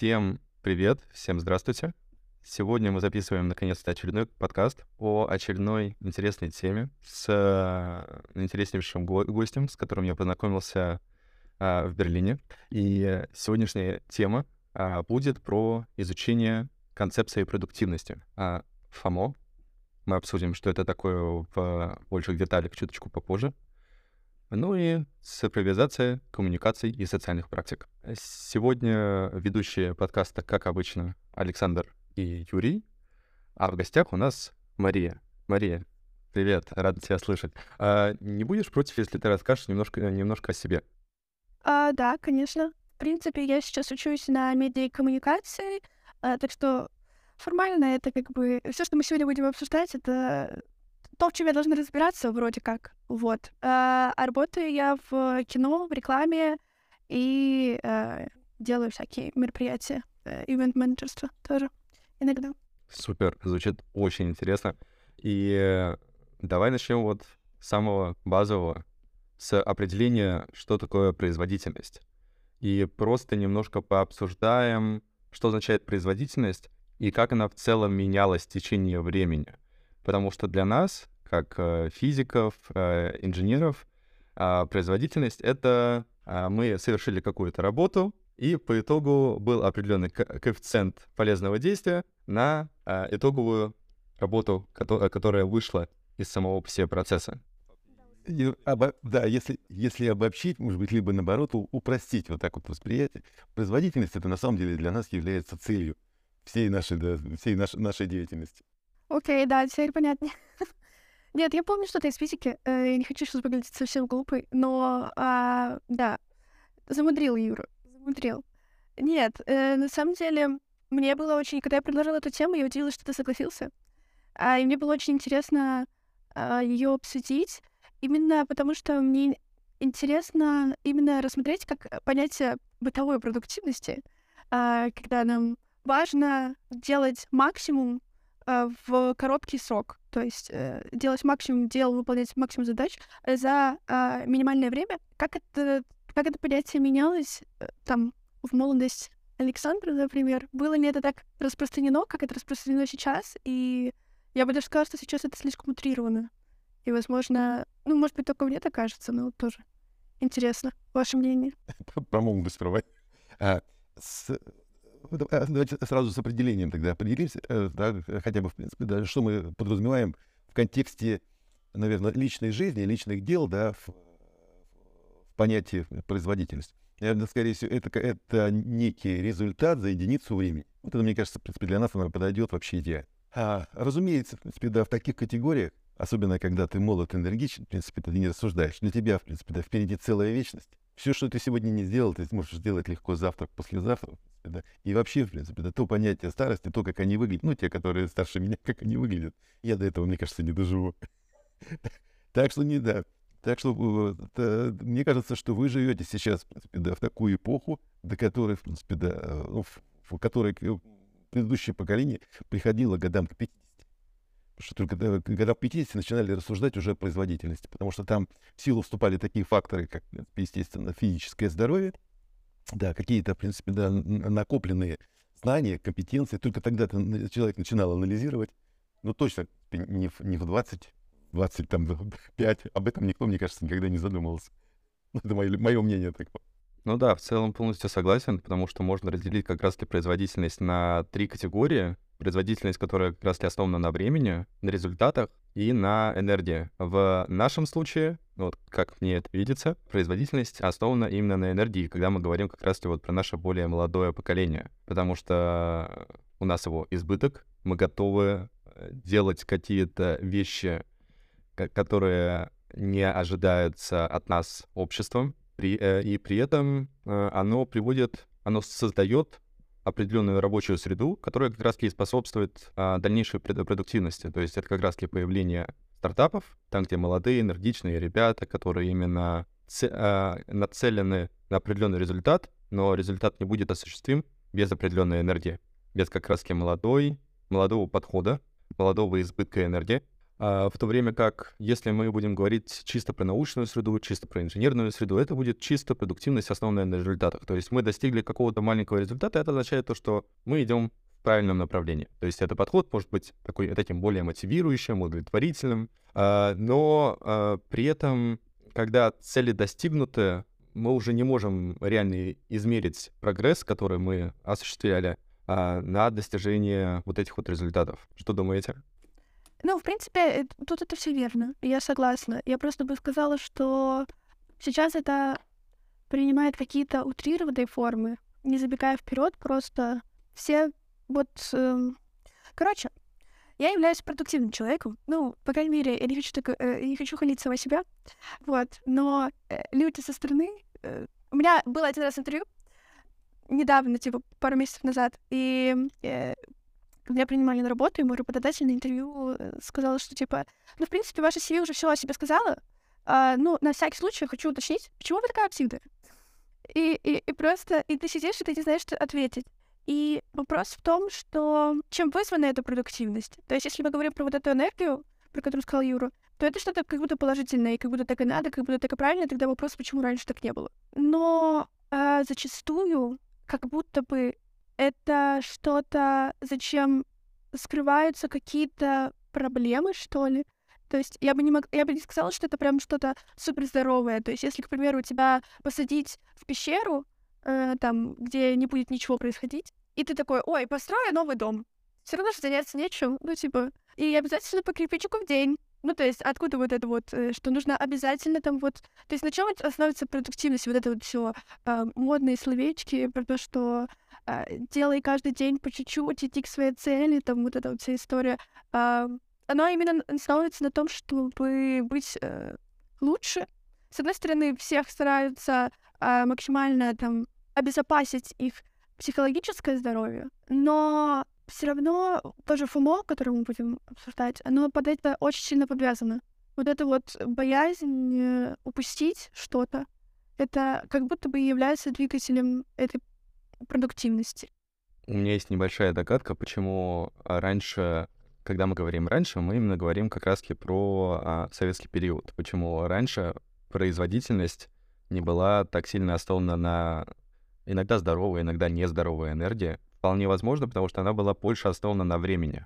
Всем привет, всем здравствуйте. Сегодня мы записываем наконец-то очередной подкаст о очередной интересной теме с э, интереснейшим го- гостем, с которым я познакомился а, в Берлине. И сегодняшняя тема а, будет про изучение концепции продуктивности. А, ФАМО. Мы обсудим, что это такое в больших деталях чуточку попозже. Ну и цифровизация коммуникаций и социальных практик. Сегодня ведущие подкаста, как обычно, Александр и Юрий, а в гостях у нас Мария. Мария, привет, рада тебя слышать. А не будешь против, если ты расскажешь немножко, немножко о себе? А, да, конечно. В принципе, я сейчас учусь на медиа и коммуникации, а, так что формально это как бы все, что мы сегодня будем обсуждать, это то, в чем я должна разбираться, вроде как. Вот. А, а работаю я в кино, в рекламе и а, делаю всякие мероприятия, а, ивент-менеджерство тоже иногда. Супер, звучит очень интересно. И э, давай начнем вот с самого базового, с определения, что такое производительность. И просто немножко пообсуждаем, что означает производительность и как она в целом менялась в течение времени. Потому что для нас, как э, физиков, э, инженеров, а, производительность — это а, мы совершили какую-то работу, и по итогу был определенный коэффициент полезного действия на а, итоговую работу, которая вышла из самого все процесса. И, обо, да, если, если обобщить, может быть, либо наоборот, упростить вот так вот восприятие, производительность это на самом деле для нас является целью всей нашей, да, всей нашей, нашей деятельности. Окей, okay, да, теперь понятнее. Нет, я помню что-то из физики. Э, я не хочу сейчас выглядеть совсем глупой, но а, да, замудрил Юра, замудрил. Нет, э, на самом деле, мне было очень... Когда я предложила эту тему, я удивилась, что ты согласился. А, и мне было очень интересно а, ее обсудить, именно потому что мне интересно именно рассмотреть как понятие бытовой продуктивности, а, когда нам важно делать максимум в короткий срок. То есть э, делать максимум дел, выполнять максимум задач за э, минимальное время. Как это, как это понятие менялось э, там в молодость Александра, например? Было ли это так распространено, как это распространено сейчас? И я бы даже сказала, что сейчас это слишком утрировано. И, возможно, ну, может быть, только мне так кажется, но тоже интересно. Ваше мнение? Про молодость права. А, с а, давайте сразу с определением тогда определимся, э, да, хотя бы, в принципе, да, что мы подразумеваем в контексте, наверное, личной жизни, личных дел, да, в, в понятии производительность. Наверное, скорее всего, это, это некий результат за единицу времени. Вот это, мне кажется, в принципе, для нас она подойдет вообще идеально. А, разумеется, в принципе, да, в таких категориях, особенно когда ты молод, энергичен, в принципе, ты не рассуждаешь. Для тебя, в принципе, да, впереди целая вечность. Все, что ты сегодня не сделал, ты можешь сделать легко завтра, послезавтра. Да? И вообще, в принципе, да, то понятие старости, то, как они выглядят, ну, те, которые старше меня, как они выглядят, я до этого, мне кажется, не доживу. Так что не да. Так что э, мне кажется, что вы живете сейчас, в принципе, да, в такую эпоху, до которой, в принципе, да, э, ну, в которой предыдущее поколение приходило годам к 50 что только когда в 50 начинали рассуждать уже о производительности, потому что там в силу вступали такие факторы, как, естественно, физическое здоровье, да, какие-то, в принципе, да, накопленные знания, компетенции. Только тогда человек начинал анализировать, ну, точно не в, не в 20, 20, там, 5, об этом никто, мне кажется, никогда не задумывался. Это мое, мое мнение такое. Ну да, в целом полностью согласен, потому что можно разделить как раз-таки производительность на три категории производительность, которая как раз основана на времени, на результатах и на энергии. В нашем случае, вот как мне это видится, производительность основана именно на энергии, когда мы говорим как раз вот про наше более молодое поколение, потому что у нас его избыток, мы готовы э, делать какие-то вещи, которые не ожидаются от нас обществом, э, и при этом э, оно приводит, оно создает определенную рабочую среду, которая как раз-таки способствует а, дальнейшей продуктивности. То есть это как раз-таки появление стартапов, там, где молодые, энергичные ребята, которые именно а, нацелены на определенный результат, но результат не будет осуществим без определенной энергии, без как раз-таки молодой, молодого подхода, молодого избытка энергии. А, в то время как, если мы будем говорить чисто про научную среду, чисто про инженерную среду, это будет чисто продуктивность, основанная на результатах. То есть мы достигли какого-то маленького результата, это означает то, что мы идем в правильном направлении. То есть этот подход может быть такой, таким более мотивирующим, удовлетворительным, а, но а, при этом, когда цели достигнуты, мы уже не можем реально измерить прогресс, который мы осуществляли, на достижение вот этих вот результатов. Что думаете? Ну, в принципе, э, тут это все верно. Я согласна. Я просто бы сказала, что сейчас это принимает какие-то утрированные формы, не забегая вперед, просто все вот... Э, короче, я являюсь продуктивным человеком. Ну, по крайней мере, я не хочу, так, э, не хочу хвалить сама себя. Вот. Но э, люди со стороны... Э, у меня был один раз интервью недавно, типа пару месяцев назад, и э, меня принимали на работу, и мой работодатель на интервью э, сказал, что, типа, ну, в принципе, ваша CV уже все о себе сказала, а, ну, на всякий случай хочу уточнить, почему вы такая активная? И, и, и просто, и ты сидишь, и ты не знаешь, что ответить. И вопрос в том, что чем вызвана эта продуктивность? То есть, если мы говорим про вот эту энергию, про которую сказал Юра, то это что-то как будто положительное, и как будто так и надо, как будто так и правильно, тогда вопрос, почему раньше так не было. Но а, зачастую как будто бы это что-то, зачем скрываются какие-то проблемы, что ли. То есть я бы не мог, я бы не сказала, что это прям что-то супер здоровое. То есть если, к примеру, тебя посадить в пещеру, э, там, где не будет ничего происходить, и ты такой, ой, построю новый дом. Все равно же заняться нечем, ну типа, и обязательно по кирпичику в день. Ну, то есть, откуда вот это вот, э, что нужно обязательно там вот... То есть, на чем основывается продуктивность? Вот это вот все э, модные словечки про то, что э, делай каждый день по чуть-чуть, иди к своей цели, там вот эта вот вся история. Э, оно именно основывается на том, чтобы быть э, лучше. С одной стороны, всех стараются э, максимально там обезопасить их психологическое здоровье, но все равно тоже ФОМО, которое мы будем обсуждать, оно под это очень сильно подвязано. Вот это вот боязнь э, упустить что-то, это как будто бы является двигателем этой продуктивности. У меня есть небольшая догадка, почему раньше, когда мы говорим раньше, мы именно говорим как раз-таки про а, советский период. Почему раньше производительность не была так сильно основана на иногда здоровой, иногда нездоровой энергии, Вполне возможно, потому что она была больше основана на времени.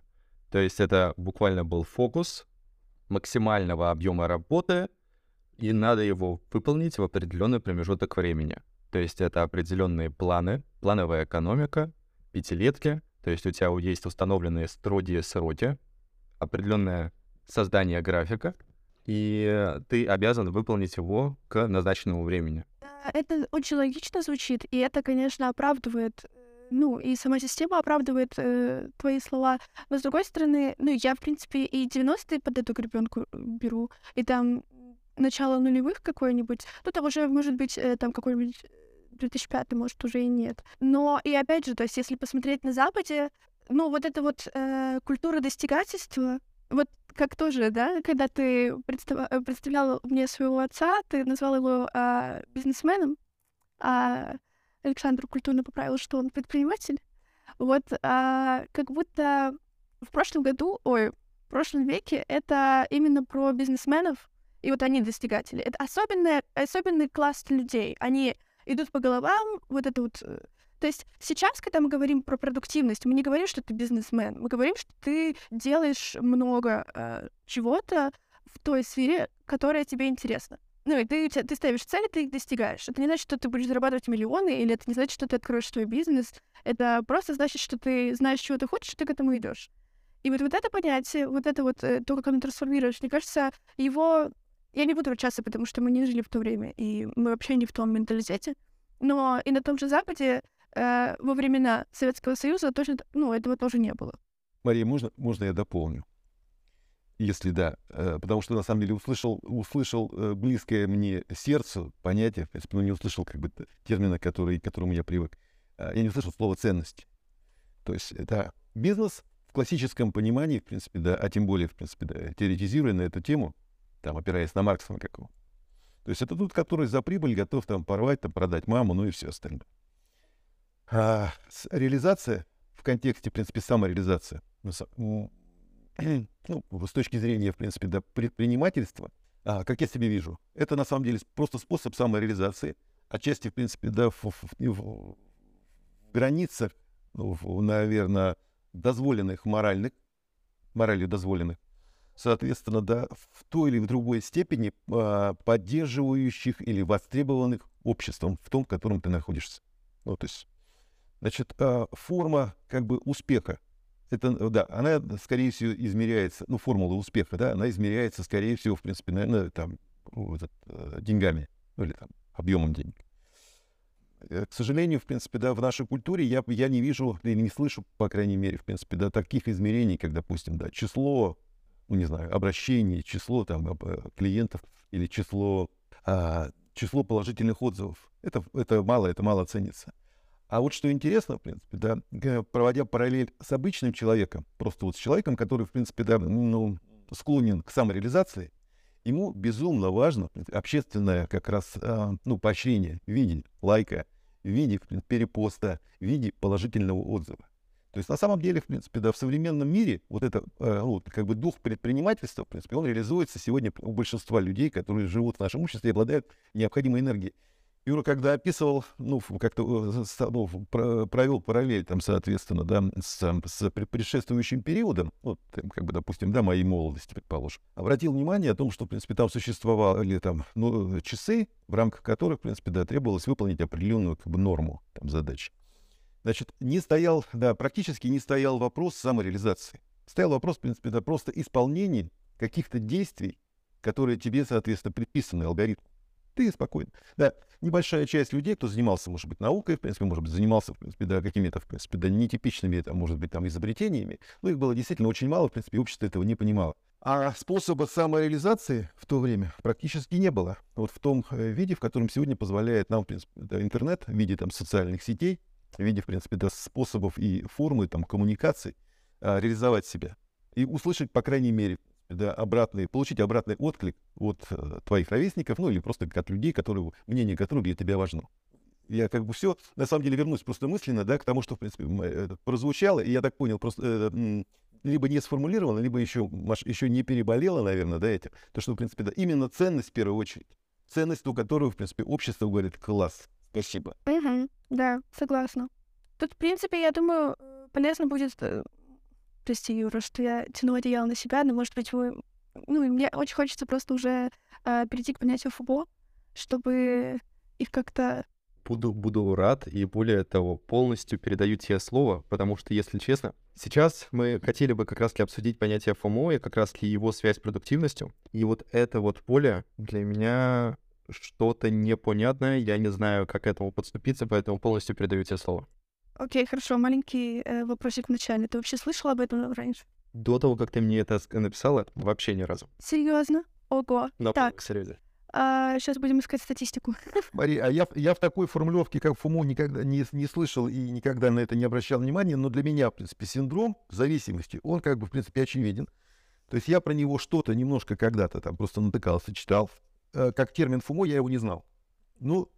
То есть это буквально был фокус максимального объема работы, и надо его выполнить в определенный промежуток времени. То есть это определенные планы, плановая экономика, пятилетки, то есть у тебя есть установленные строгие сроки, определенное создание графика, и ты обязан выполнить его к назначенному времени. Это очень логично звучит, и это, конечно, оправдывает э, ну, и сама система оправдывает э, твои слова. Но с другой стороны, ну, я, в принципе, и 90-е под эту гребенку беру, и там начало нулевых какой-нибудь, ну, там уже, может быть, э, там какой-нибудь 2005, может, уже и нет. Но и опять же, то есть, если посмотреть на Западе, ну, вот эта вот э, культура достигательства, вот как тоже, да, когда ты представ... Э, представлял мне своего отца, ты назвал его э, бизнесменом, а Александр культурно поправил, что он предприниматель. Вот а, как будто в прошлом году, ой, в прошлом веке это именно про бизнесменов, и вот они достигатели. Это особенный, особенный класс людей. Они идут по головам, вот это вот... Э, то есть сейчас, когда мы говорим про продуктивность, мы не говорим, что ты бизнесмен, мы говорим, что ты делаешь много э, чего-то в той сфере, которая тебе интересна. Ну, и ты, ты ставишь цели, ты их достигаешь. Это не значит, что ты будешь зарабатывать миллионы, или это не значит, что ты откроешь свой бизнес. Это просто значит, что ты знаешь, чего ты хочешь, и ты к этому идешь. И вот, вот это понятие, вот это вот, э, то, как оно трансформируешь, мне кажется, его... Я не буду врачаться, потому что мы не жили в то время, и мы вообще не в том менталитете. Но и на том же Западе э, во времена Советского Союза точно, ну, этого тоже не было. Мария, можно, можно я дополню? Если да, э, потому что на самом деле услышал, услышал э, близкое мне сердцу понятие, в принципе, но не услышал как бы термина, который, к которому я привык. А, я не услышал слово ценность. То есть это бизнес в классическом понимании, в принципе, да, а тем более, в принципе, да, теоретизируя на эту тему, там, опираясь на Маркса на какого. То есть это тот, который за прибыль готов там порвать, там, продать маму, ну и все остальное. А реализация в контексте, в принципе, самореализация ну, с точки зрения, в принципе, да, предпринимательства, а, как я себе вижу, это на самом деле просто способ самореализации, отчасти, в принципе, да, в, в, в, границах, ну, в, наверное, дозволенных моральных, моралью дозволенных, соответственно, да, в той или в другой степени а, поддерживающих или востребованных обществом в том, в котором ты находишься. Ну, то есть, значит, а, форма как бы успеха, это, да, она, скорее всего, измеряется, ну, формула успеха, да, она измеряется, скорее всего, в принципе, наверное, там, вот, э, деньгами, ну, или там, объемом денег. Э, к сожалению, в принципе, да, в нашей культуре я, я не вижу или не слышу, по крайней мере, в принципе, да, таких измерений, как, допустим, да, число, ну, не знаю, обращений, число там э, клиентов или число, а, число положительных отзывов. Это, это мало, это мало ценится. А вот что интересно, в принципе, да, проводя параллель с обычным человеком, просто вот с человеком, который, в принципе, да, ну, склонен к самореализации, ему безумно важно общественное как раз, а, ну, поощрение в виде лайка, в виде перепоста, в виде положительного отзыва. То есть на самом деле, в принципе, да, в современном мире вот это, э, ну, как бы дух предпринимательства, в принципе, он реализуется сегодня у большинства людей, которые живут в нашем обществе и обладают необходимой энергией. Юра, когда описывал, ну, как-то э, ну, провел параллель, там, соответственно, да, с, с предшествующим периодом, вот, как бы, допустим, да, моей молодости, предположим, обратил внимание о том, что, в принципе, там существовали там, ну, часы, в рамках которых, в принципе, да, требовалось выполнить определенную как бы, норму там, задач. Значит, не стоял, да, практически не стоял вопрос самореализации. Стоял вопрос, в принципе, да, просто исполнения каких-то действий, которые тебе, соответственно, предписаны алгоритмом ты спокойно. Да, небольшая часть людей, кто занимался, может быть, наукой, в принципе, может быть, занимался, в принципе, да, какими-то, в принципе, да, нетипичными, там, может быть, там, изобретениями, но их было действительно очень мало, в принципе, общество этого не понимало. А способа самореализации в то время практически не было. Вот в том э, виде, в котором сегодня позволяет нам, в принципе, да, интернет, в виде там социальных сетей, в виде, в принципе, да, способов и формы там коммуникаций а, реализовать себя. И услышать, по крайней мере, да, обратный, получить обратный отклик от э, твоих ровесников, ну или просто от людей, которые, мнение которых для тебя важно. Я как бы все, на самом деле, вернусь просто мысленно, да, к тому, что, в принципе, прозвучало, и я так понял, просто э, либо не сформулировано, либо еще, еще не переболело, наверное, да, этим. То, что, в принципе, да, именно ценность в первую очередь. Ценность, ту, которую, в принципе, общество говорит, класс, спасибо. Угу, да, согласна. Тут, в принципе, я думаю, полезно будет э, прости, Юра, что я тяну одеяло на себя, но, может быть, вы... Ну, мне очень хочется просто уже э, перейти к понятию ФУБО, чтобы их как-то... Буду, буду рад, и более того, полностью передаю тебе слово, потому что, если честно, сейчас мы хотели бы как раз-таки обсудить понятие ФОМО и как раз-таки его связь с продуктивностью. И вот это вот поле для меня что-то непонятное, я не знаю, как к этому подступиться, поэтому полностью передаю тебе слово. Окей, хорошо, маленький э, вопросик в начале. Ты вообще слышала об этом раньше? До того, как ты мне это написала, вообще ни разу. Серьезно? Ого. На так, серьезе. А, сейчас будем искать статистику. Мария, а я, я в такой формулировке, как ФУМО, никогда не, не слышал и никогда на это не обращал внимания, но для меня, в принципе, синдром зависимости, он как бы, в принципе, очевиден. То есть я про него что-то немножко когда-то там просто натыкался, читал. Э, как термин ФУМО я его не знал. Ну,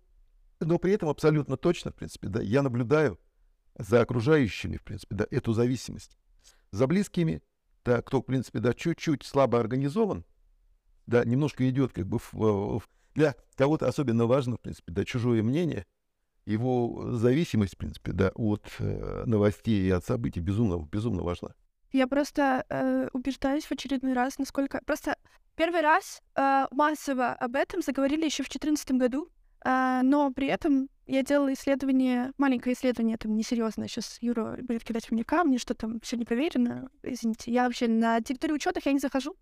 но при этом абсолютно точно, в принципе, да, я наблюдаю за окружающими, в принципе, да, эту зависимость. За близкими, да, кто, в принципе, да, чуть-чуть слабо организован, да, немножко идет как бы в, в, для кого-то особенно важно, в принципе, да, чужое мнение, его зависимость, в принципе, да, от э, новостей и от событий безумно, безумно важна. Я просто э, убеждаюсь в очередной раз, насколько... Просто первый раз э, массово об этом заговорили еще в 2014 году, но при этом я делала исследование, маленькое исследование, там несерьезное. Сейчас Юра будет кидать мне камни, что там все не проверено. Извините, я вообще на территории учета я не захожу.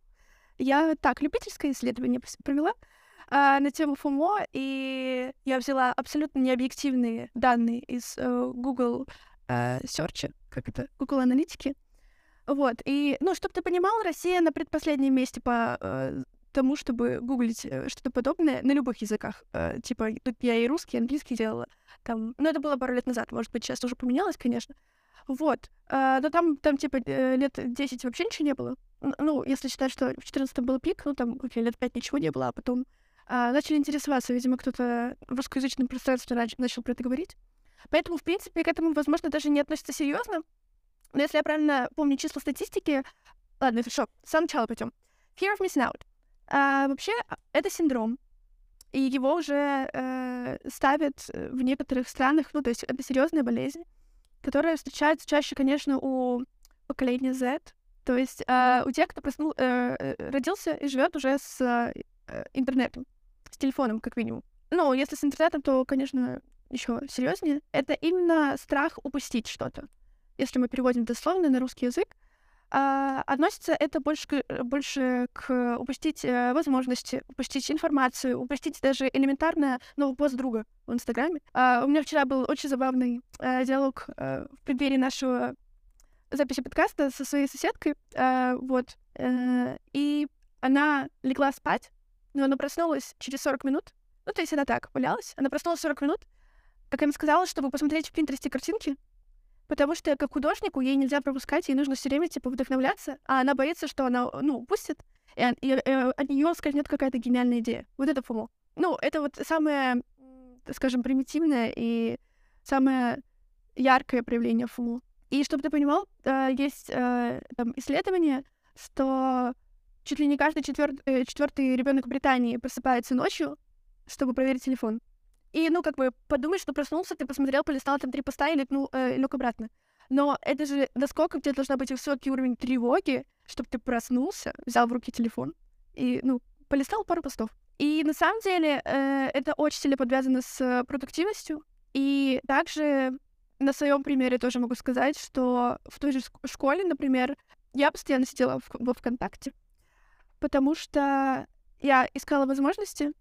Я так, любительское исследование провела а, на тему ФОМО, и я взяла абсолютно необъективные данные из э, Google э, Search, как это, Google аналитики. Вот, и, ну, чтобы ты понимал, Россия на предпоследнем месте по э, тому, чтобы гуглить э, что-то подобное на любых языках. Э, типа, тут я и русский, и английский делала. Там, ну, это было пару лет назад, может быть, сейчас уже поменялось, конечно. Вот. Э, но там, там, типа, лет 10 вообще ничего не было. Ну, если считать, что в 14 был пик, ну, там, окей, лет 5 ничего не было, а потом начали интересоваться. Видимо, кто-то в русскоязычном пространстве начал про это говорить. Поэтому, в принципе, к этому, возможно, даже не относится серьезно. Но если я правильно помню числа статистики, Ладно, хорошо, с самого начала пойдем. Fear of missing out. А, вообще, а, это синдром, и его уже э, ставят в некоторых странах, ну, то есть это серьезная болезнь, которая встречается чаще, конечно, у поколения Z, то есть э, у тех, кто проснул, э, э родился и живет уже с э, интернетом, с телефоном, как минимум. Ну, если с интернетом, то, конечно, еще серьезнее. Это именно страх упустить что-то. Если мы переводим дословно на русский язык, а, относится это больше, к, больше к упустить э, возможности, упустить информацию, упустить даже элементарно новый пост друга в Инстаграме. А, у меня вчера был очень забавный а, диалог а, в преддверии нашего записи подкаста со своей соседкой, а, вот, а, и она легла спать, но она проснулась через 40 минут, ну, то есть она так, валялась, она проснулась 40 минут, как я им сказала, чтобы посмотреть в Пинтересте картинки, Потому что как художнику ей нельзя пропускать, ей нужно все время типа вдохновляться, а она боится, что она ну упустит, и, и, и от нее скользнет какая-то гениальная идея. Вот это фомо. Ну, это вот самое, скажем, примитивное и самое яркое проявление фомо. И чтобы ты понимал, э, есть э, там исследование, что чуть ли не каждый четвер... Э, четвертый ребенок Британии просыпается ночью, чтобы проверить телефон. И, ну, как бы, подумай, что проснулся, ты посмотрел, полистал там три поста и лег, э, лег обратно. Но это же насколько у тебя должна быть высокий уровень тревоги, чтобы ты проснулся, взял в руки телефон и, ну, полистал пару постов. И на самом деле э, это очень сильно подвязано с продуктивностью. И также на своем примере тоже могу сказать, что в той же школе, например, я постоянно сидела в, во ВКонтакте, потому что я искала возможности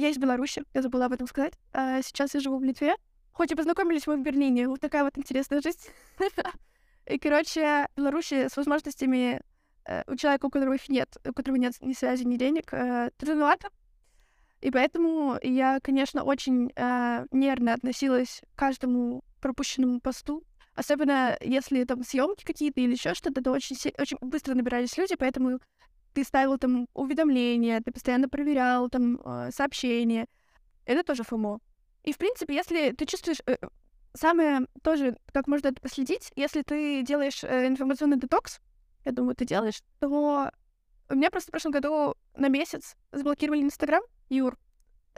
я из Беларуси, я забыла об этом сказать. А сейчас я живу в Литве. Хоть и познакомились мы в Берлине, вот такая вот интересная жизнь. И, короче, в Беларуси с возможностями э, у человека, у которого их нет, у которого нет ни связи, ни денег, э, трудновато. И поэтому я, конечно, очень э, нервно относилась к каждому пропущенному посту. Особенно если там съемки какие-то или еще что-то, то очень, очень быстро набирались люди, поэтому ты ставил там уведомления, ты постоянно проверял там э, сообщения. Это тоже ФОМО. И, в принципе, если ты чувствуешь... Э, самое тоже, как можно это последить, если ты делаешь э, информационный детокс, я думаю, ты делаешь, то у меня просто в прошлом году на месяц заблокировали Инстаграм. Юр,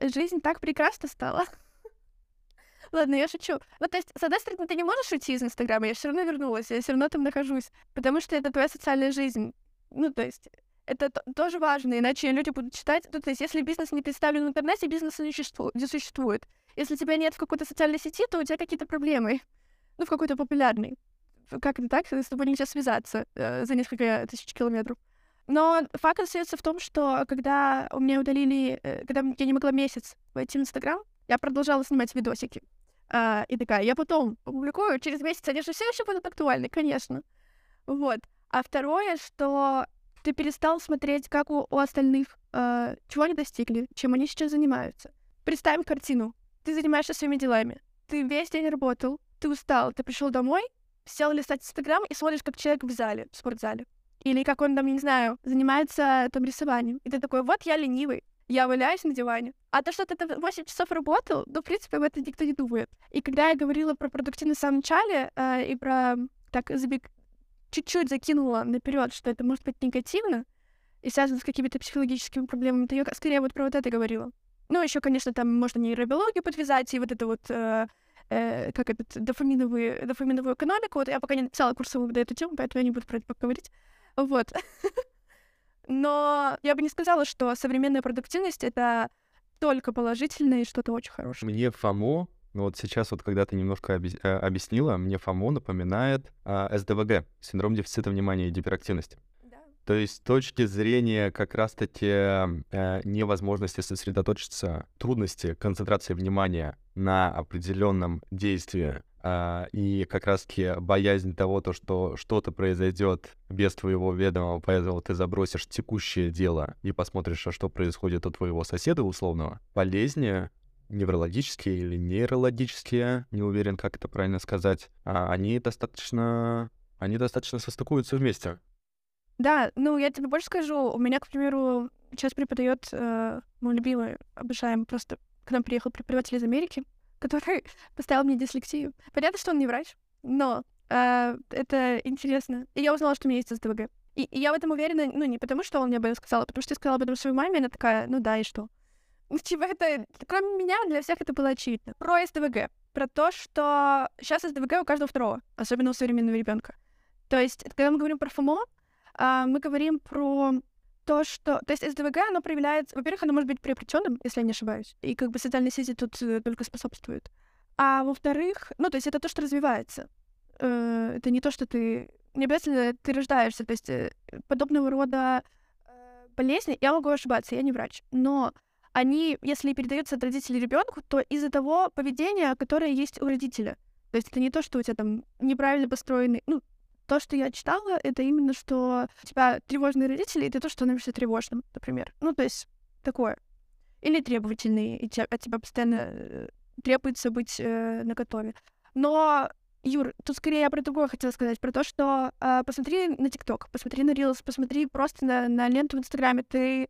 жизнь так прекрасно стала. Ладно, я шучу. Ну, то есть, с одной стороны, ты не можешь уйти из Инстаграма, я все равно вернулась, я все равно там нахожусь, потому что это твоя социальная жизнь. Ну, то есть, это тоже важно, иначе люди будут читать. Ну, то есть, если бизнес не представлен в интернете, бизнеса не. Не существует. Если тебя нет в какой-то социальной сети, то у тебя какие-то проблемы. Ну, в какой-то популярной. Как это так? С тобой нельзя связаться э, за несколько тысяч километров. Но факт остается в том, что когда у меня удалили, э, когда я не могла месяц войти в Инстаграм, я продолжала снимать видосики. Э, и такая, я потом публикую, через месяц они же все еще будут актуальны, конечно. Вот. А второе, что ты перестал смотреть, как у, у остальных, э, чего они достигли, чем они сейчас занимаются. Представим картину. Ты занимаешься своими делами. Ты весь день работал, ты устал, ты пришел домой, сел листать Инстаграм и смотришь, как человек в зале, в спортзале. Или как он там, не знаю, занимается там рисованием. И ты такой, вот я ленивый, я валяюсь на диване. А то, что ты там 8 часов работал, ну, в принципе, об этом никто не думает. И когда я говорила про продуктивность в самом начале э, и про так забег чуть-чуть закинула наперед, что это может быть негативно и связано с какими-то психологическими проблемами, то я скорее вот про вот это говорила. Ну, еще, конечно, там можно нейробиологию подвязать, и вот это вот э, э, как этот дофаминовую, дофаминовую экономику. Вот я пока не написала курсовую на эту тему, поэтому я не буду про это пока говорить. Вот. Но я бы не сказала, что современная продуктивность — это только положительное и что-то очень хорошее. Мне ФАМО ну вот сейчас вот, когда ты немножко э, объяснила, мне ФОМО напоминает а, СДВГ, синдром дефицита внимания и гиперактивности. То есть с точки зрения как раз-таки э, невозможности сосредоточиться, трудности концентрации внимания на определенном действии э, и как раз-таки боязнь того, то, что что-то произойдет без твоего ведома, поэтому ты забросишь текущее дело и посмотришь, а что происходит у твоего соседа условного, полезнее неврологические или нейрологические, не уверен, как это правильно сказать, а они достаточно, они достаточно состыкуются вместе. Да, ну я тебе больше скажу, у меня, к примеру, сейчас преподает э, мой любимый, обожаемый, просто к нам приехал преподаватель из Америки, который поставил мне дислексию. Понятно, что он не врач, но э, это интересно. И я узнала, что у меня есть СДВГ. И, и я в этом уверена, ну, не потому, что он мне об этом сказал, а потому что я сказала об этом своей маме, она такая, ну да, и что? Типа, это, кроме меня, для всех это было очевидно. Про СДВГ. Про то, что сейчас СДВГ у каждого второго, особенно у современного ребенка. То есть, когда мы говорим про ФОМО, а, мы говорим про то, что... То есть СДВГ, оно проявляется... Во-первых, оно может быть приобретенным, если я не ошибаюсь. И как бы социальные сети тут э, только способствуют. А во-вторых, ну, то есть это то, что развивается. Э, это не то, что ты... Не обязательно ты рождаешься. То есть э, подобного рода болезни, я могу ошибаться, я не врач, но они, если передаются от родителей ребенку, то из-за того поведения, которое есть у родителя. То есть это не то, что у тебя там неправильно построенный, ну, то, что я читала, это именно, что у тебя тревожные родители, и ты то, что становишься тревожным, например. Ну, то есть такое. Или требовательный, и тебя, от тебя постоянно э, требуется быть э, на готове. Но, Юр, тут скорее я про другое хотела сказать, про то, что э, посмотри на ТикТок, посмотри на Reels, посмотри просто на, на ленту в Инстаграме, ты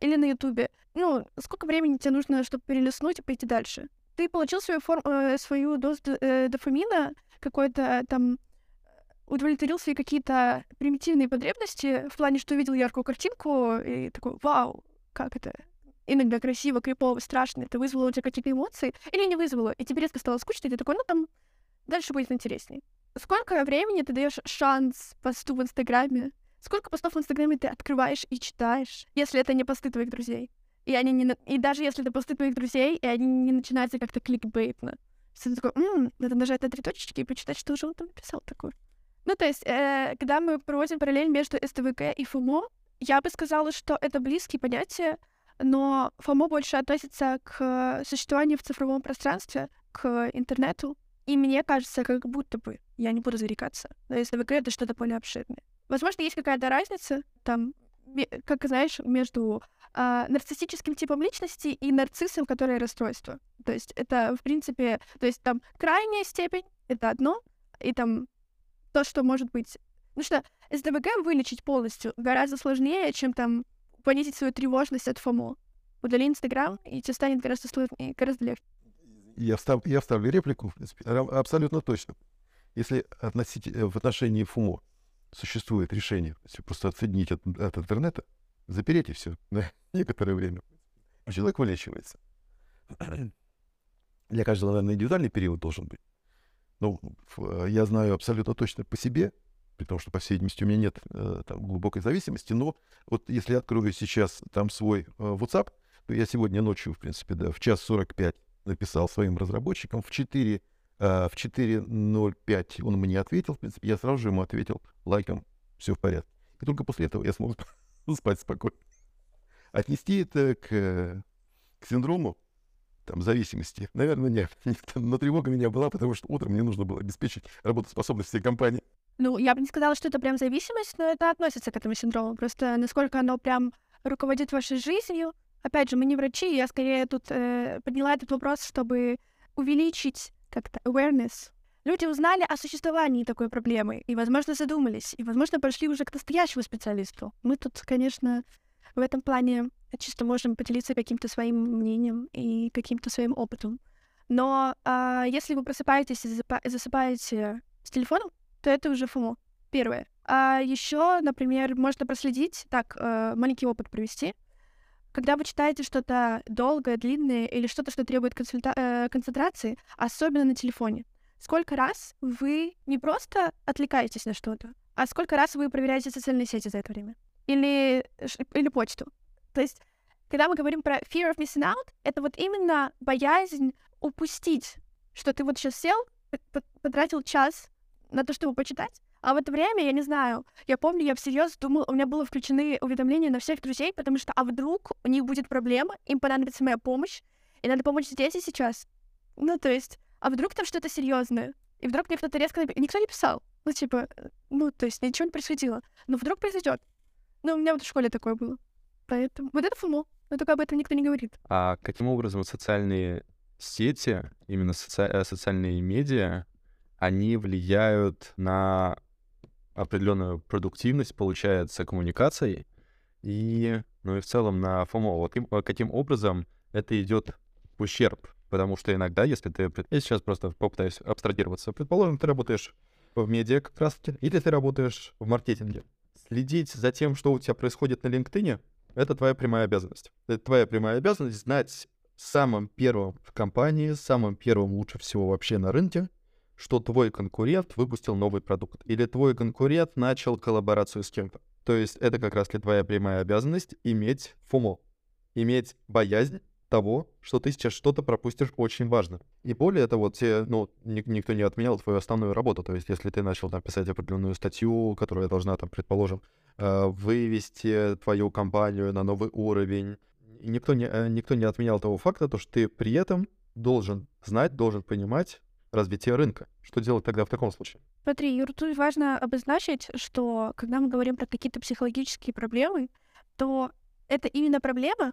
или на Ютубе. Ну, сколько времени тебе нужно, чтобы перелистнуть и пойти дальше? Ты получил свою, форм, э, свою дозу э, дофамина, какой-то там удовлетворил свои какие-то примитивные потребности в плане, что увидел яркую картинку и такой, вау, как это? Иногда красиво, крипово, страшно. Это вызвало у тебя какие-то эмоции или не вызвало, и тебе резко стало скучно, и ты такой, ну там дальше будет интересней. Сколько времени ты даешь шанс посту в Инстаграме? Сколько постов в Инстаграме ты открываешь и читаешь, если это не посты твоих друзей? И они не... И даже если это посты твоих друзей, и они не начинаются как-то кликбейтно. Ты такой, м-м, надо нажать на три точечки и почитать, что же он там написал такое. Ну, то есть, э, когда мы проводим параллель между СТВГ и ФОМО, я бы сказала, что это близкие понятия, но ФОМО больше относится к существованию в цифровом пространстве, к интернету. И мне кажется, как будто бы, я не буду зарекаться, но СТВГ — это что-то более обширное. Возможно, есть какая-то разница, там, как знаешь, между э, нарциссическим типом личности и нарциссом, которое расстройство. То есть это, в принципе, то есть там крайняя степень — это одно, и там то, что может быть... Ну что, СДВГ вылечить полностью гораздо сложнее, чем там понизить свою тревожность от ФОМО. Удали Инстаграм, и тебе станет гораздо сложнее, гораздо легче. Я, встав, я вставлю реплику, в принципе, абсолютно точно. Если относить э, в отношении ФУМО существует решение, просто отсоединить от, от интернета, запереть и все на некоторое время, человек вылечивается. Для каждого, наверное, индивидуальный период должен быть. Ну, э, я знаю абсолютно точно по себе, при том, что, по всей видимости, у меня нет э, там, глубокой зависимости, но вот если я открою сейчас там свой э, WhatsApp, то я сегодня ночью, в принципе, да, в час 45 написал своим разработчикам, в 4 э, в 4.05 он мне ответил, в принципе, я сразу же ему ответил лайком, все в порядке. И только после этого я смог спать спокойно. Отнести это к, к синдрому там, зависимости? Наверное, нет. Но тревога меня была, потому что утром мне нужно было обеспечить работоспособность всей компании. Ну, я бы не сказала, что это прям зависимость, но это относится к этому синдрому. Просто насколько оно прям руководит вашей жизнью. Опять же, мы не врачи, я скорее тут э, подняла этот вопрос, чтобы увеличить как-то awareness. Люди узнали о существовании такой проблемы и, возможно, задумались, и, возможно, пошли уже к настоящему специалисту. Мы тут, конечно, в этом плане чисто можем поделиться каким-то своим мнением и каким-то своим опытом. Но а, если вы просыпаетесь и засыпаете с телефоном, то это уже ФОМО. Первое. А еще, например, можно проследить, так, э, маленький опыт провести. Когда вы читаете что-то долгое, длинное или что-то, что требует консульта- э, концентрации, особенно на телефоне, сколько раз вы не просто отвлекаетесь на что-то, а сколько раз вы проверяете социальные сети за это время? Или, или почту? То есть, когда мы говорим про fear of missing out, это вот именно боязнь упустить, что ты вот сейчас сел, потратил час на то, чтобы почитать, а в это время, я не знаю, я помню, я всерьез думала, у меня было включены уведомления на всех друзей, потому что, а вдруг у них будет проблема, им понадобится моя помощь, и надо помочь здесь и сейчас. Ну, то есть, а вдруг там что-то серьезное? И вдруг мне кто-то резко... Никто не писал. Ну, типа, ну, то есть ничего не происходило. Но вдруг произойдет. Ну, у меня вот в школе такое было. Поэтому вот это ФОМО. Но только об этом никто не говорит. А каким образом социальные сети, именно соци... Э, социальные медиа, они влияют на определенную продуктивность, получается, коммуникаций и, ну и в целом на ФОМО. Вот каким образом это идет в ущерб? Потому что иногда, если ты... Я сейчас просто попытаюсь абстрагироваться. Предположим, ты работаешь в медиа как раз или ты работаешь в маркетинге. следить за тем, что у тебя происходит на LinkedIn, это твоя прямая обязанность. Это твоя прямая обязанность знать самым первым в компании, самым первым лучше всего вообще на рынке, что твой конкурент выпустил новый продукт, или твой конкурент начал коллаборацию с кем-то. То есть это как раз твоя прямая обязанность иметь фумо, иметь боязнь того, что ты сейчас что-то пропустишь очень важно. И более того, тебе, ну, ни, никто не отменял твою основную работу. То есть, если ты начал там писать определенную статью, которая должна, там, предположим, э, вывести твою компанию на новый уровень, никто не, э, никто не отменял того факта, то, что ты при этом должен знать, должен понимать развитие рынка. Что делать тогда в таком случае? Смотри, Юр, тут важно обозначить, что когда мы говорим про какие-то психологические проблемы, то это именно проблема,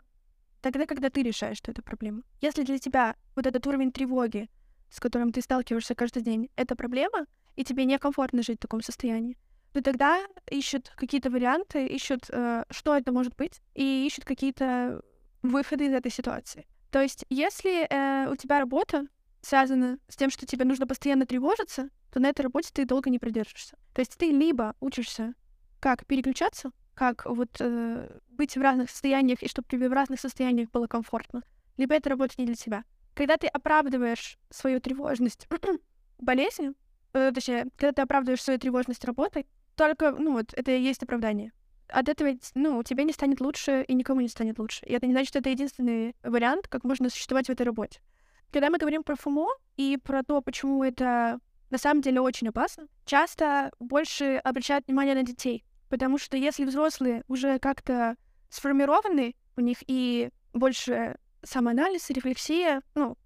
тогда, когда ты решаешь, что это проблема. Если для тебя вот этот уровень тревоги, с которым ты сталкиваешься каждый день, это проблема, и тебе некомфортно жить в таком состоянии, то тогда ищут какие-то варианты, ищут, э, что это может быть, и ищут какие-то выходы из этой ситуации. То есть, если э, у тебя работа связана с тем, что тебе нужно постоянно тревожиться, то на этой работе ты долго не продержишься. То есть ты либо учишься, как переключаться, как вот э, быть в разных состояниях, и чтобы тебе в разных состояниях было комфортно, либо это работа не для тебя. Когда ты оправдываешь свою тревожность болезнью, э, точнее, когда ты оправдываешь свою тревожность работой, только, ну вот, это и есть оправдание. От этого, ну, тебе не станет лучше, и никому не станет лучше. И это не значит, что это единственный вариант, как можно существовать в этой работе. Когда мы говорим про ФУМО и про то, почему это на самом деле очень опасно, часто больше обращают внимание на детей. Потому что если взрослые уже как-то сформированы, у них и больше самоанализ, рефлексия, ну,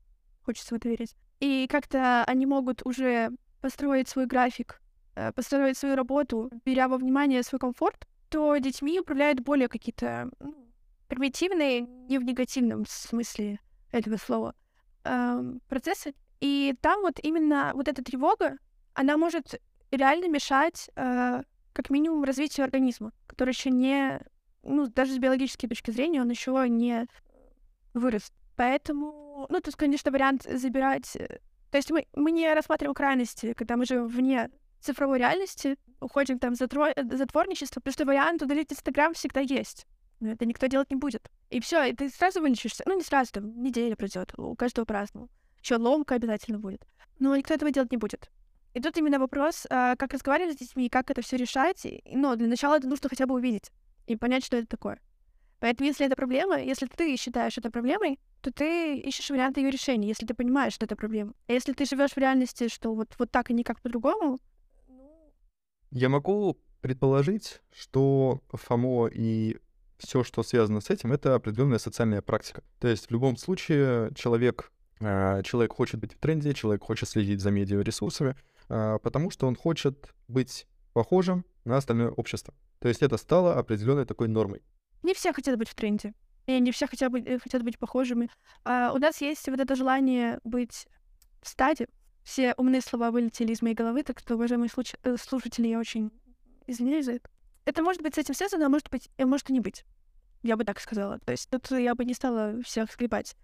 хочется в это верить, и как-то они могут уже построить свой график, э, построить свою работу, беря во внимание свой комфорт, то детьми управляют более какие-то ну, примитивные, не в негативном смысле этого слова, эм, процессы. И там вот именно вот эта тревога, она может реально мешать э, как минимум развитию организма, который еще не, ну, даже с биологической точки зрения, он еще не вырос. Поэтому, ну, тут, конечно, вариант забирать... Э, то есть мы, мы не рассматриваем крайности, когда мы живем вне цифровой реальности, уходим там затро... Э, затворничество, потому что вариант удалить Инстаграм всегда есть. Но это никто делать не будет. И все, и ты сразу вылечишься. Ну, не сразу, там, неделя пройдет, у каждого по-разному. Еще ломка обязательно будет. Но никто этого делать не будет. И тут именно вопрос, а, как разговаривать с детьми, как это все решать. Но для начала это нужно хотя бы увидеть и понять, что это такое. Поэтому, если это проблема, если ты считаешь это проблемой, то ты ищешь варианты ее решения, если ты понимаешь, что это проблема. А если ты живешь в реальности, что вот, вот так и никак по-другому, ну... Я могу предположить, что ФОМО и все, что связано с этим, это определенная социальная практика. То есть в любом случае человек, а, человек хочет быть в тренде, человек хочет следить за медиаресурсами, а, потому что он хочет быть похожим на остальное общество. То есть это стало определенной такой нормой. Не все хотят быть в тренде. И не все хотят быть, э, хотят быть похожими. А у нас есть вот это желание быть в стаде. Все умные слова вылетели из моей головы, так что, уважаемые случ... Э, слушатели, я очень извиняюсь за это. Это может быть с этим связано, а может быть, и может и не быть. Я бы так сказала. То есть тут я бы не стала всех сгребать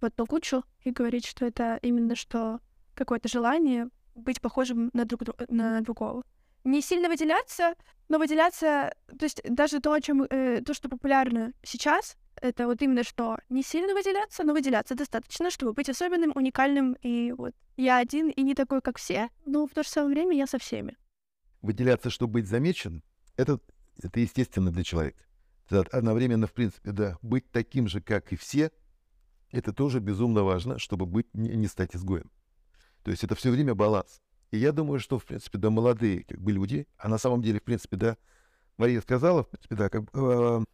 в одну кучу и говорить, что это именно что какое-то желание быть похожим на, друг, на другого. Не сильно выделяться, но выделяться, то есть даже то, о чем, э, то, что популярно сейчас, это вот именно что не сильно выделяться, но выделяться достаточно, чтобы быть особенным, уникальным, и вот я один и не такой, как все, но в то же самое время я со всеми. Выделяться, чтобы быть замечен, это, это естественно для человека. Одновременно, в принципе, да, быть таким же, как и все, это тоже безумно важно, чтобы быть, не, не стать изгоем. То есть это все время баланс. И я думаю, что, в принципе, да, молодые как бы люди, а на самом деле, в принципе, да, Мария сказала, в принципе, да, как э,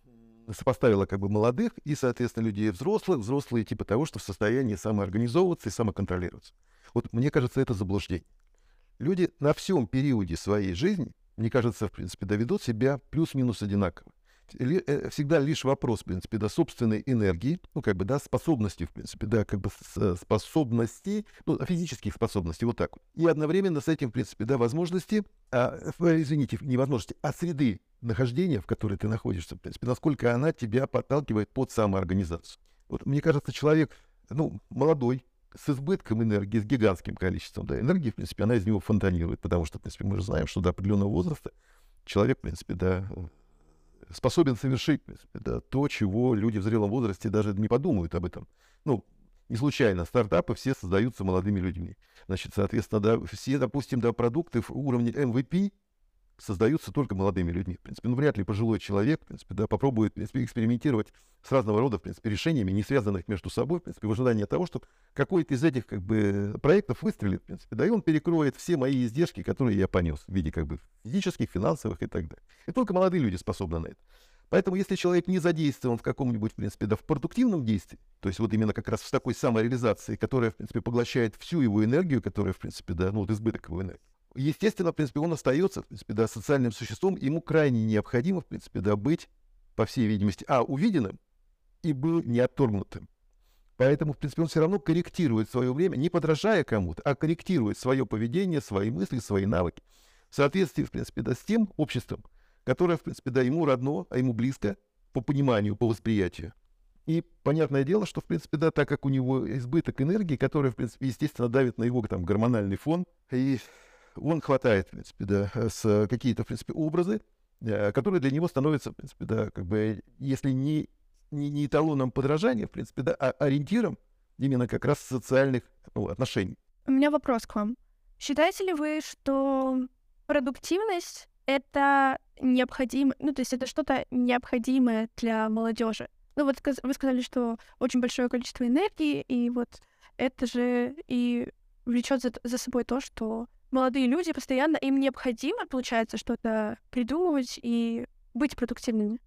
сопоставила как бы молодых и, соответственно, людей взрослых, взрослые типа того, что в состоянии самоорганизовываться и самоконтролироваться. Вот мне кажется, это заблуждение. Люди на всем периоде своей жизни, мне кажется, в принципе, доведут себя плюс-минус одинаково. Э, всегда лишь вопрос, в принципе, да, собственной энергии, ну, как бы, да, способности, в принципе, да, как бы э, способностей, ну, физических способностей, вот так. И одновременно с этим, в принципе, да, возможности, а, извините, не возможности, а среды нахождения, в которой ты находишься, в принципе, насколько она тебя подталкивает под самоорганизацию. Вот, мне кажется, человек, ну, молодой, с избытком энергии, с гигантским количеством да, энергии, в принципе, она из него фонтанирует, потому что, в принципе, мы же знаем, что до определенного возраста человек, в принципе, да, способен совершить, да, то, чего люди в зрелом возрасте даже не подумают об этом. Ну, не случайно стартапы все создаются молодыми людьми. Значит, соответственно, да, все, допустим, да, продукты в уровне MVP создаются только молодыми людьми. В принципе, ну, вряд ли пожилой человек, в принципе, да, попробует, в принципе, экспериментировать с разного рода, в принципе, решениями, не связанных между собой, в принципе, в ожидании того, что какой-то из этих, как бы, проектов выстрелит, в принципе, да, и он перекроет все мои издержки, которые я понес в виде, как бы, физических, финансовых и так далее. И только молодые люди способны на это. Поэтому, если человек не задействован в каком-нибудь, в принципе, да, в продуктивном действии, то есть вот именно как раз в такой самореализации, которая, в принципе, поглощает всю его энергию, которая, в принципе, да, ну, вот избыток его энергии, естественно, в принципе, он остается, в принципе, да, социальным существом, ему крайне необходимо, в принципе, да, быть, по всей видимости, а, увиденным и был не отторгнутым. Поэтому, в принципе, он все равно корректирует свое время, не подражая кому-то, а корректирует свое поведение, свои мысли, свои навыки. В соответствии, в принципе, да, с тем обществом, которое, в принципе, да, ему родно, а ему близко по пониманию, по восприятию. И понятное дело, что, в принципе, да, так как у него избыток энергии, которая, в принципе, естественно, давит на его там гормональный фон, и он хватает, в принципе, да, с какие-то, в принципе, образы, э, которые для него становятся, в принципе, да, как бы, если не, не, не эталоном подражания, в принципе, да, а ориентиром именно как раз социальных ну, отношений. У меня вопрос к вам. Считаете ли вы, что продуктивность — это необходимо, ну, то есть это что-то необходимое для молодежи? Ну, вот вы сказали, что очень большое количество энергии, и вот это же и влечет за, за собой то, что молодые люди постоянно, им необходимо, получается, что-то придумывать и быть продуктивными.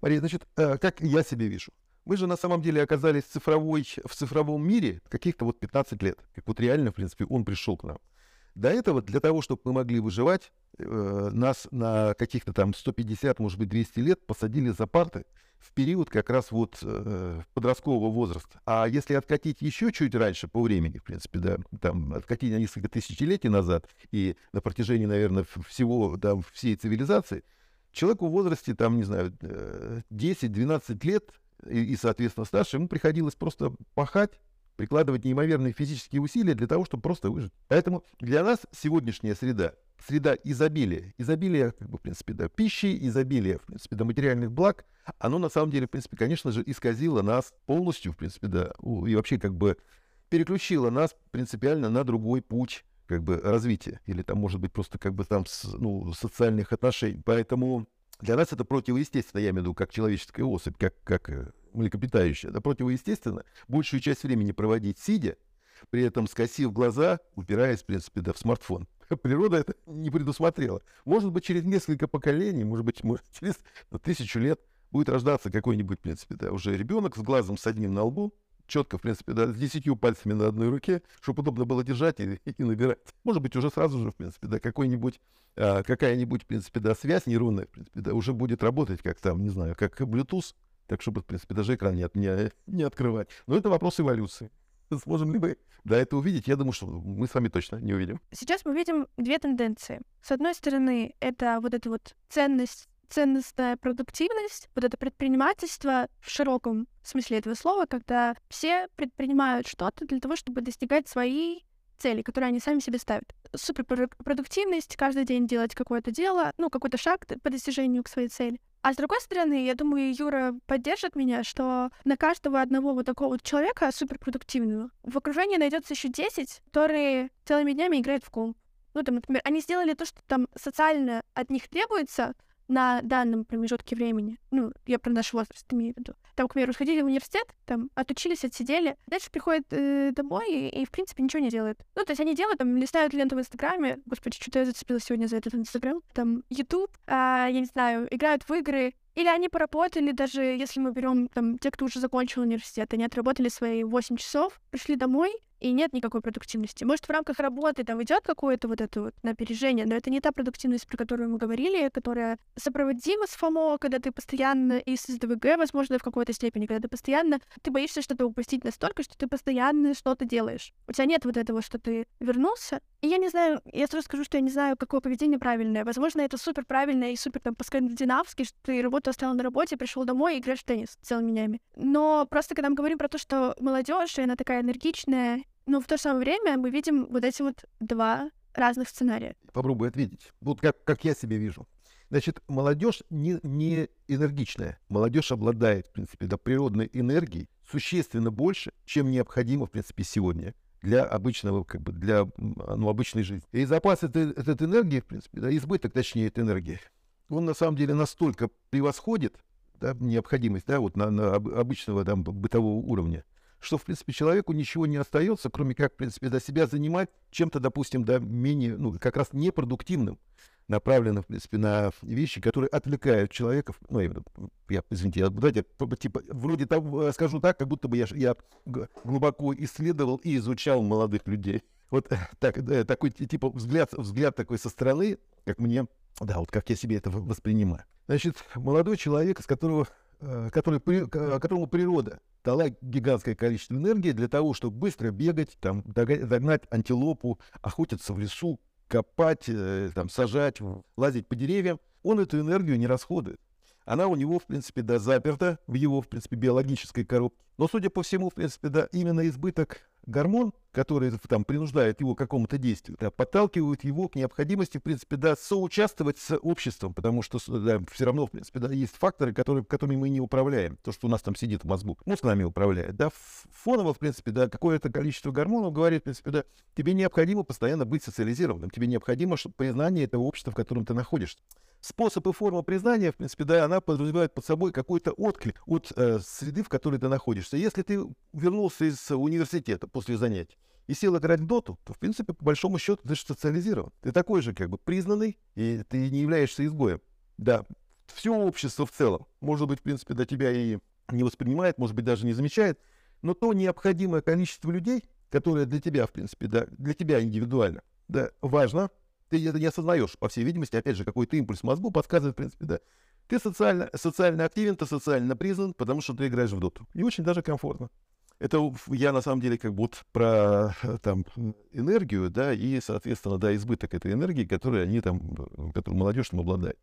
Мария, значит, э, как я себе вижу? Мы же на самом деле оказались в, цифровой, в цифровом мире каких-то вот 15 лет. Как вот реально, в принципе, он пришел к нам. До этого, для того, чтобы мы могли выживать, э, нас на каких-то там 150, может быть, 200 лет посадили за парты в период как раз вот э, подросткового возраста. А если откатить еще чуть раньше по времени, в принципе, да, там откатить на несколько тысячелетий назад и на протяжении, наверное, всего, да, всей цивилизации, человеку в возрасте, там, не знаю, 10-12 э, лет и, и, соответственно, старше, ему приходилось просто пахать, прикладывать неимоверные физические усилия для того, чтобы просто выжить. Поэтому для нас сегодняшняя среда среда изобилия, изобилия, как бы, в принципе, да, пищи, изобилия, в принципе, да, материальных благ, оно на самом деле, в принципе, конечно же, исказило нас полностью, в принципе, да, и вообще как бы переключило нас принципиально на другой путь как бы развития или там, может быть, просто как бы там ну, социальных отношений. Поэтому для нас это противоестественно, я имею в виду, как человеческая особь, как, как э, млекопитающая. Это противоестественно большую часть времени проводить сидя, при этом скосив глаза, упираясь, в принципе, да, в смартфон. Природа это не предусмотрела. Может быть, через несколько поколений, может быть, может, через ну, тысячу лет будет рождаться какой-нибудь, в принципе, да, уже ребенок с глазом с одним на лбу, четко, в принципе, да, с десятью пальцами на одной руке, чтобы удобно было держать и, и набирать. Может быть, уже сразу же, в принципе, да, какой-нибудь, а, какая-нибудь, в принципе, да, связь нейронная, в принципе, да, уже будет работать как там, не знаю, как Bluetooth, так чтобы, в принципе, даже экран не, не, не открывать. Но это вопрос эволюции. Сможем ли мы да, это увидеть? Я думаю, что мы с вами точно не увидим. Сейчас мы видим две тенденции. С одной стороны, это вот эта вот ценность ценностная продуктивность, вот это предпринимательство в широком смысле этого слова, когда все предпринимают что-то для того, чтобы достигать своей цели, которые они сами себе ставят. Суперпродуктивность, каждый день делать какое-то дело, ну, какой-то шаг по достижению к своей цели. А с другой стороны, я думаю, Юра поддержит меня, что на каждого одного вот такого вот человека суперпродуктивного в окружении найдется еще 10, которые целыми днями играют в комп. Ну, там, например, они сделали то, что там социально от них требуется, на данном промежутке времени, ну, я про наш возраст имею в виду, там, к примеру, сходили в университет, там, отучились, отсидели, дальше приходят э, домой и, и, в принципе, ничего не делают. Ну, то есть они делают, там, листают ленту в Инстаграме, господи, что-то я зацепилась сегодня за этот Инстаграм, там, Ютуб, а, я не знаю, играют в игры, или они поработали, даже если мы берем там те, кто уже закончил университет, они отработали свои 8 часов, пришли домой, и нет никакой продуктивности. Может, в рамках работы там идет какое-то вот это вот напряжение, но это не та продуктивность, про которую мы говорили, которая сопроводима с ФОМО, когда ты постоянно, и с СДВГ, возможно, в какой-то степени, когда ты постоянно, ты боишься что-то упустить настолько, что ты постоянно что-то делаешь. У тебя нет вот этого, что ты вернулся. И я не знаю, я сразу скажу, что я не знаю, какое поведение правильное. Возможно, это супер правильное и супер там по-скандинавски, что ты работу оставил на работе, пришел домой и играешь в теннис целыми днями. Но просто когда мы говорим про то, что молодежь, и она такая энергичная, но в то же самое время мы видим вот эти вот два разных сценария. Попробую ответить. Вот как, как я себе вижу. Значит, молодежь не, не энергичная. Молодежь обладает, в принципе, да, природной энергией существенно больше, чем необходимо, в принципе, сегодня для обычного, как бы, для ну, обычной жизни. И запас этой, этой энергии, в принципе, да, избыток, точнее, этой энергии, он на самом деле настолько превосходит да, необходимость да, вот на, на обычного там, бытового уровня, что, в принципе, человеку ничего не остается, кроме как, в принципе, до себя занимать чем-то, допустим, да, менее, ну, как раз непродуктивным, направленным, в принципе, на вещи, которые отвлекают человека. Ну, я, я извините, я, давайте, типа, вроде того, скажу так, как будто бы я, я глубоко исследовал и изучал молодых людей. Вот так, да, такой, типа, взгляд, взгляд такой со стороны, как мне, да, вот как я себе это воспринимаю. Значит, молодой человек, с которого, э, который, которому природа дала гигантское количество энергии для того, чтобы быстро бегать, там, догнать антилопу, охотиться в лесу, копать, э, там, сажать, лазить по деревьям, он эту энергию не расходует. Она у него, в принципе, да, заперта в его, в принципе, биологической коробке. Но, судя по всему, в принципе, да, именно избыток гормон, который там принуждает его к какому-то действию, да, подталкивают его к необходимости, в принципе, да, соучаствовать с обществом, потому что да, все равно, в принципе, да, есть факторы, которые, которыми мы не управляем. То, что у нас там сидит в мозгу, мозг нами управляет. Да, фоново, в принципе, да, какое-то количество гормонов говорит, в принципе, да, тебе необходимо постоянно быть социализированным, тебе необходимо чтобы признание этого общества, в котором ты находишься способ и форма признания, в принципе, да, она подразумевает под собой какой-то отклик от э, среды, в которой ты находишься. Если ты вернулся из университета после занятий и сел играть доту, то, в принципе, по большому счету, ты же социализирован. Ты такой же, как бы, признанный, и ты не являешься изгоем. Да, все общество в целом, может быть, в принципе, до тебя и не воспринимает, может быть, даже не замечает, но то необходимое количество людей, которое для тебя, в принципе, да, для тебя индивидуально, да, важно, ты это не осознаешь, по всей видимости, опять же, какой-то импульс мозгу подсказывает, в принципе, да. Ты социально, социально активен, ты социально признан, потому что ты играешь в доту. И очень даже комфортно. Это я на самом деле как будто про там энергию, да, и, соответственно, да, избыток этой энергии, которую они там, которую молодежь там обладает.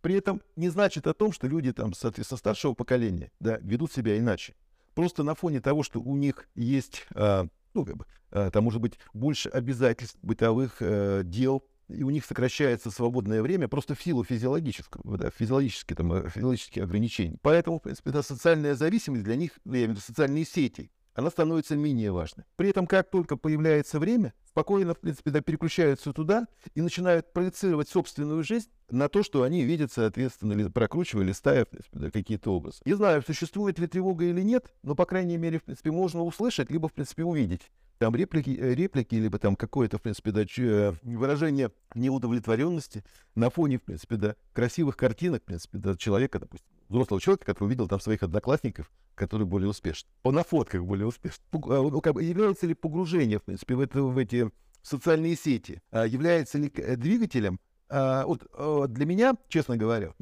При этом не значит о том, что люди там, соответственно, старшего поколения, да, ведут себя иначе. Просто на фоне того, что у них есть а, ну, как бы, э, там может быть больше обязательств бытовых э, дел, и у них сокращается свободное время просто в силу физиологического, да, физиологических, там, э, физиологических ограничений. Поэтому, в принципе, да, социальная зависимость для них, я имею в виду социальные сети, она становится менее важной. При этом, как только появляется время, спокойно, в принципе, да, переключаются туда и начинают проецировать собственную жизнь на то, что они видят, соответственно, или прокручивая, листая, в принципе, да, какие-то образы. Не знаю, существует ли тревога или нет, но, по крайней мере, в принципе, можно услышать, либо, в принципе, увидеть там реплики, э, реплики либо там какое-то, в принципе, да, э, выражение неудовлетворенности на фоне, в принципе, да, красивых картинок, в принципе, да, человека, допустим, взрослого человека, который увидел там своих одноклассников, которые более успешны. По на фотках более успешны. А, является ли погружение, в принципе, в, это, в эти социальные сети, а является ли э, двигателем? А, вот для меня, честно говоря,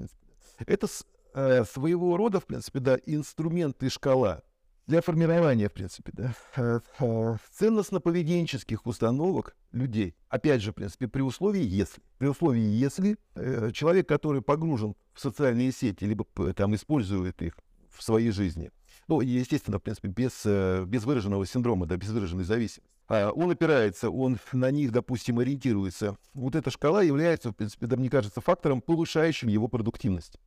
это своего рода, в принципе, да, инструмент и шкала для формирования, в принципе, да, э, э, ценностно-поведенческих установок людей. Опять же, в принципе, при условии, если. При условии, если э, человек, который погружен в социальные сети, либо там использует их в своей жизни, ну, естественно, в принципе, без, без выраженного синдрома, да, без выраженной зависимости, а он опирается, он на них, допустим, ориентируется. Вот эта шкала является, в принципе, да, мне кажется, фактором, повышающим его продуктивность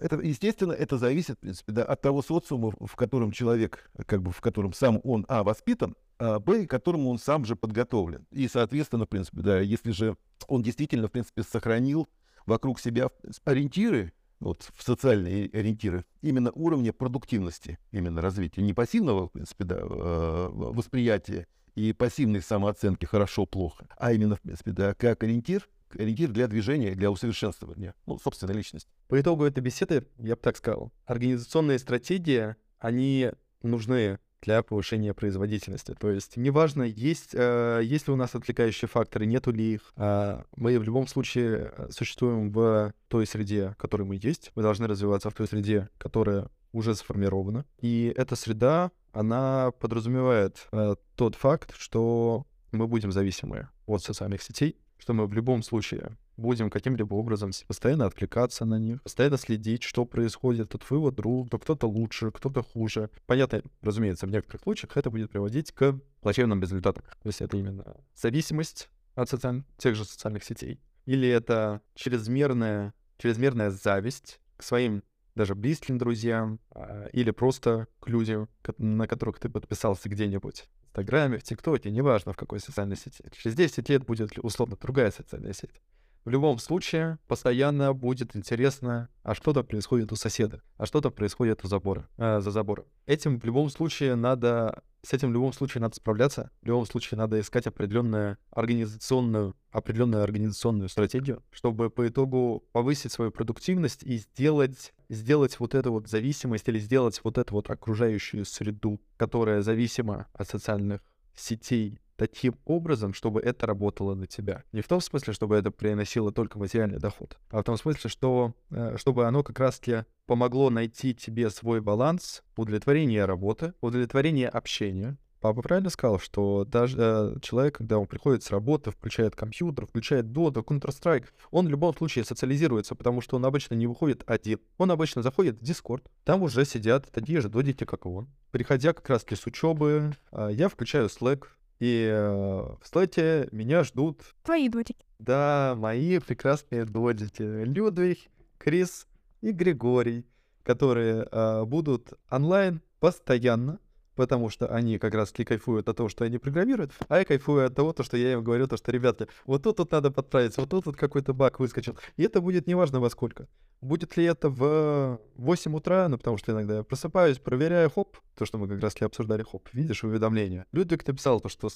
это, естественно, это зависит, в принципе, да, от того социума, в котором человек, как бы, в котором сам он, а, воспитан, а, б, к которому он сам же подготовлен. И, соответственно, в принципе, да, если же он действительно, в принципе, сохранил вокруг себя ориентиры, вот, в социальные ориентиры, именно уровня продуктивности, именно развития, не пассивного, в принципе, да, а, восприятия и пассивной самооценки хорошо-плохо, а именно, в принципе, да, как ориентир, ориентир для движения, для усовершенствования, ну, собственной личности. По итогу этой беседы, я бы так сказал, организационные стратегии, они нужны для повышения производительности. То есть неважно, есть, э, есть ли у нас отвлекающие факторы, нету ли их, э, мы в любом случае э, существуем в той среде, в которой мы есть. Мы должны развиваться в той среде, которая уже сформирована. И эта среда, она подразумевает э, тот факт, что мы будем зависимы от социальных сетей, что мы в любом случае будем каким-либо образом постоянно откликаться на них, постоянно следить, что происходит, тут вывод друг, то кто-то лучше, кто-то хуже. Понятно, разумеется, в некоторых случаях это будет приводить к плачевным результатам. То есть это именно зависимость от социаль... тех же социальных сетей. Или это чрезмерное чрезмерная зависть к своим даже близким друзьям а, или просто к людям, на которых ты подписался где-нибудь. В Инстаграме, в ТикТоке, неважно в какой социальной сети. Через 10 лет будет условно другая социальная сеть. В любом случае, постоянно будет интересно, а что там происходит у соседа, а что там происходит у забора, э, за забором. Этим в любом случае надо, с этим в любом случае надо справляться. В любом случае надо искать определенную организационную, определенную организационную стратегию, чтобы по итогу повысить свою продуктивность и сделать, сделать вот эту вот зависимость или сделать вот эту вот окружающую среду, которая зависима от социальных сетей, таким образом, чтобы это работало на тебя. Не в том смысле, чтобы это приносило только материальный доход, а в том смысле, что э, чтобы оно как раз-таки помогло найти тебе свой баланс удовлетворения работы, удовлетворения общения. Папа правильно сказал, что даже э, человек, когда он приходит с работы, включает компьютер, включает Dota, Counter-Strike, он в любом случае социализируется, потому что он обычно не выходит один. Он обычно заходит в Discord, там уже сидят такие же додики, как и он. Приходя как раз-таки с учебы, э, я включаю Slack, и э, в слэте меня ждут, Твои дотики. да, мои прекрасные додики. Людвиг, Крис и Григорий, которые э, будут онлайн постоянно, потому что они как раз таки кайфуют от того, что они программируют, а я кайфую от того, то, что я им говорю, то, что, ребята, вот тут тут надо подправить, вот тут тут какой-то баг выскочил. И это будет неважно во сколько. Будет ли это в 8 утра, ну, потому что иногда я просыпаюсь, проверяю, хоп, то, что мы как раз таки обсуждали, хоп, видишь уведомление. Людвиг написал то, что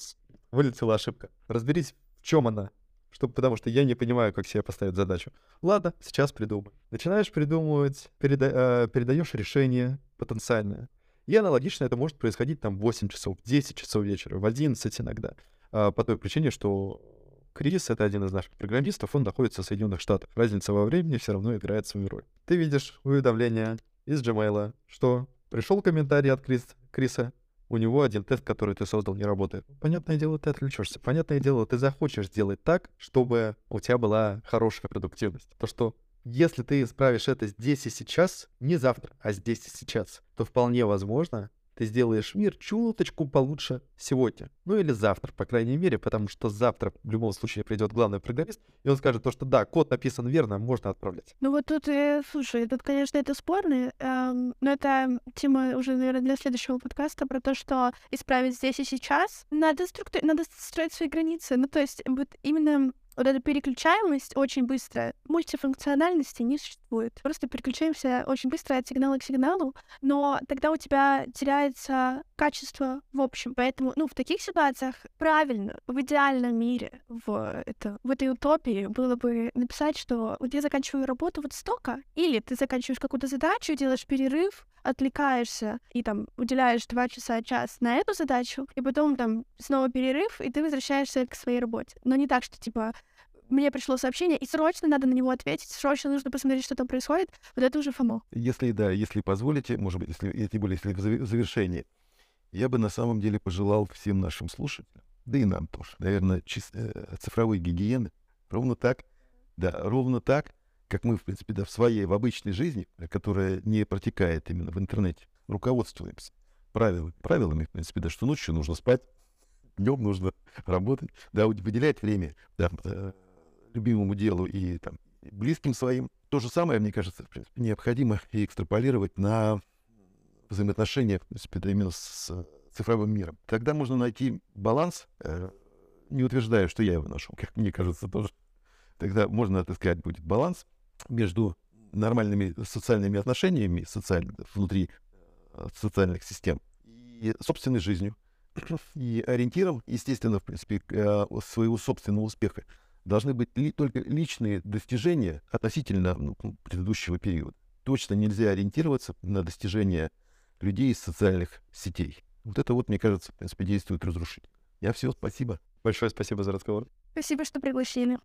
вылетела ошибка. Разберись, в чем она. Чтобы, потому что я не понимаю, как себе поставить задачу. Ладно, сейчас придумаю. Начинаешь придумывать, переда- э, передаешь решение потенциальное. И аналогично это может происходить там в 8 часов, в 10 часов вечера, в 11 иногда. А, по той причине, что Крис — это один из наших программистов, он находится в Соединенных Штатах. Разница во времени все равно играет свою роль. Ты видишь уведомление из Gmail, что пришел комментарий от Крис, Криса, у него один тест, который ты создал, не работает. Понятное дело, ты отвлечешься. Понятное дело, ты захочешь сделать так, чтобы у тебя была хорошая продуктивность. То, что если ты исправишь это здесь и сейчас, не завтра, а здесь и сейчас, то вполне возможно, ты сделаешь мир чуточку получше сегодня. Ну или завтра, по крайней мере, потому что завтра в любом случае придет главный программист, и он скажет то, что да, код написан верно, можно отправлять. Ну вот тут, э, слушай, тут, конечно, это спорно, эм, но это тема уже, наверное, для следующего подкаста про то, что исправить здесь и сейчас. Надо, структу... надо строить свои границы. Ну, то есть вот именно вот эта переключаемость очень быстро. Мультифункциональности не существует. Просто переключаемся очень быстро от сигнала к сигналу, но тогда у тебя теряется качество в общем. Поэтому, ну, в таких ситуациях правильно, в идеальном мире, в, это, в этой утопии было бы написать, что вот я заканчиваю работу вот столько, или ты заканчиваешь какую-то задачу, делаешь перерыв, отвлекаешься и там уделяешь два часа, час на эту задачу, и потом там снова перерыв, и ты возвращаешься к своей работе. Но не так, что типа мне пришло сообщение, и срочно надо на него ответить, срочно нужно посмотреть, что там происходит, вот это уже фомо. Если, да, если позволите, может быть, если, тем более, если в завершении, я бы на самом деле пожелал всем нашим слушателям, да и нам тоже, наверное, чис- э, цифровой гигиены, ровно так, да, ровно так, как мы, в принципе, да, в своей, в обычной жизни, которая не протекает именно в интернете, руководствуемся правилами, правилами, в принципе, да, что ночью нужно спать, днем нужно работать, да, выделять время, да, э, любимому делу и там близким своим. То же самое, мне кажется, в принципе, необходимо экстраполировать на взаимоотношения, в принципе, именно с э, цифровым миром. Тогда можно найти баланс, э, не утверждаю, что я его нашел, как мне кажется, тоже. Тогда можно отыскать будет баланс между нормальными социальными отношениями социаль- внутри э, социальных систем и собственной жизнью. И ориентиром, естественно, в принципе, своего собственного успеха должны быть ли- только личные достижения относительно ну, предыдущего периода. Точно нельзя ориентироваться на достижения людей из социальных сетей. Вот это вот, мне кажется, в принципе, действует разрушительно. Я все, спасибо. Большое спасибо за разговор. Спасибо, что пригласили.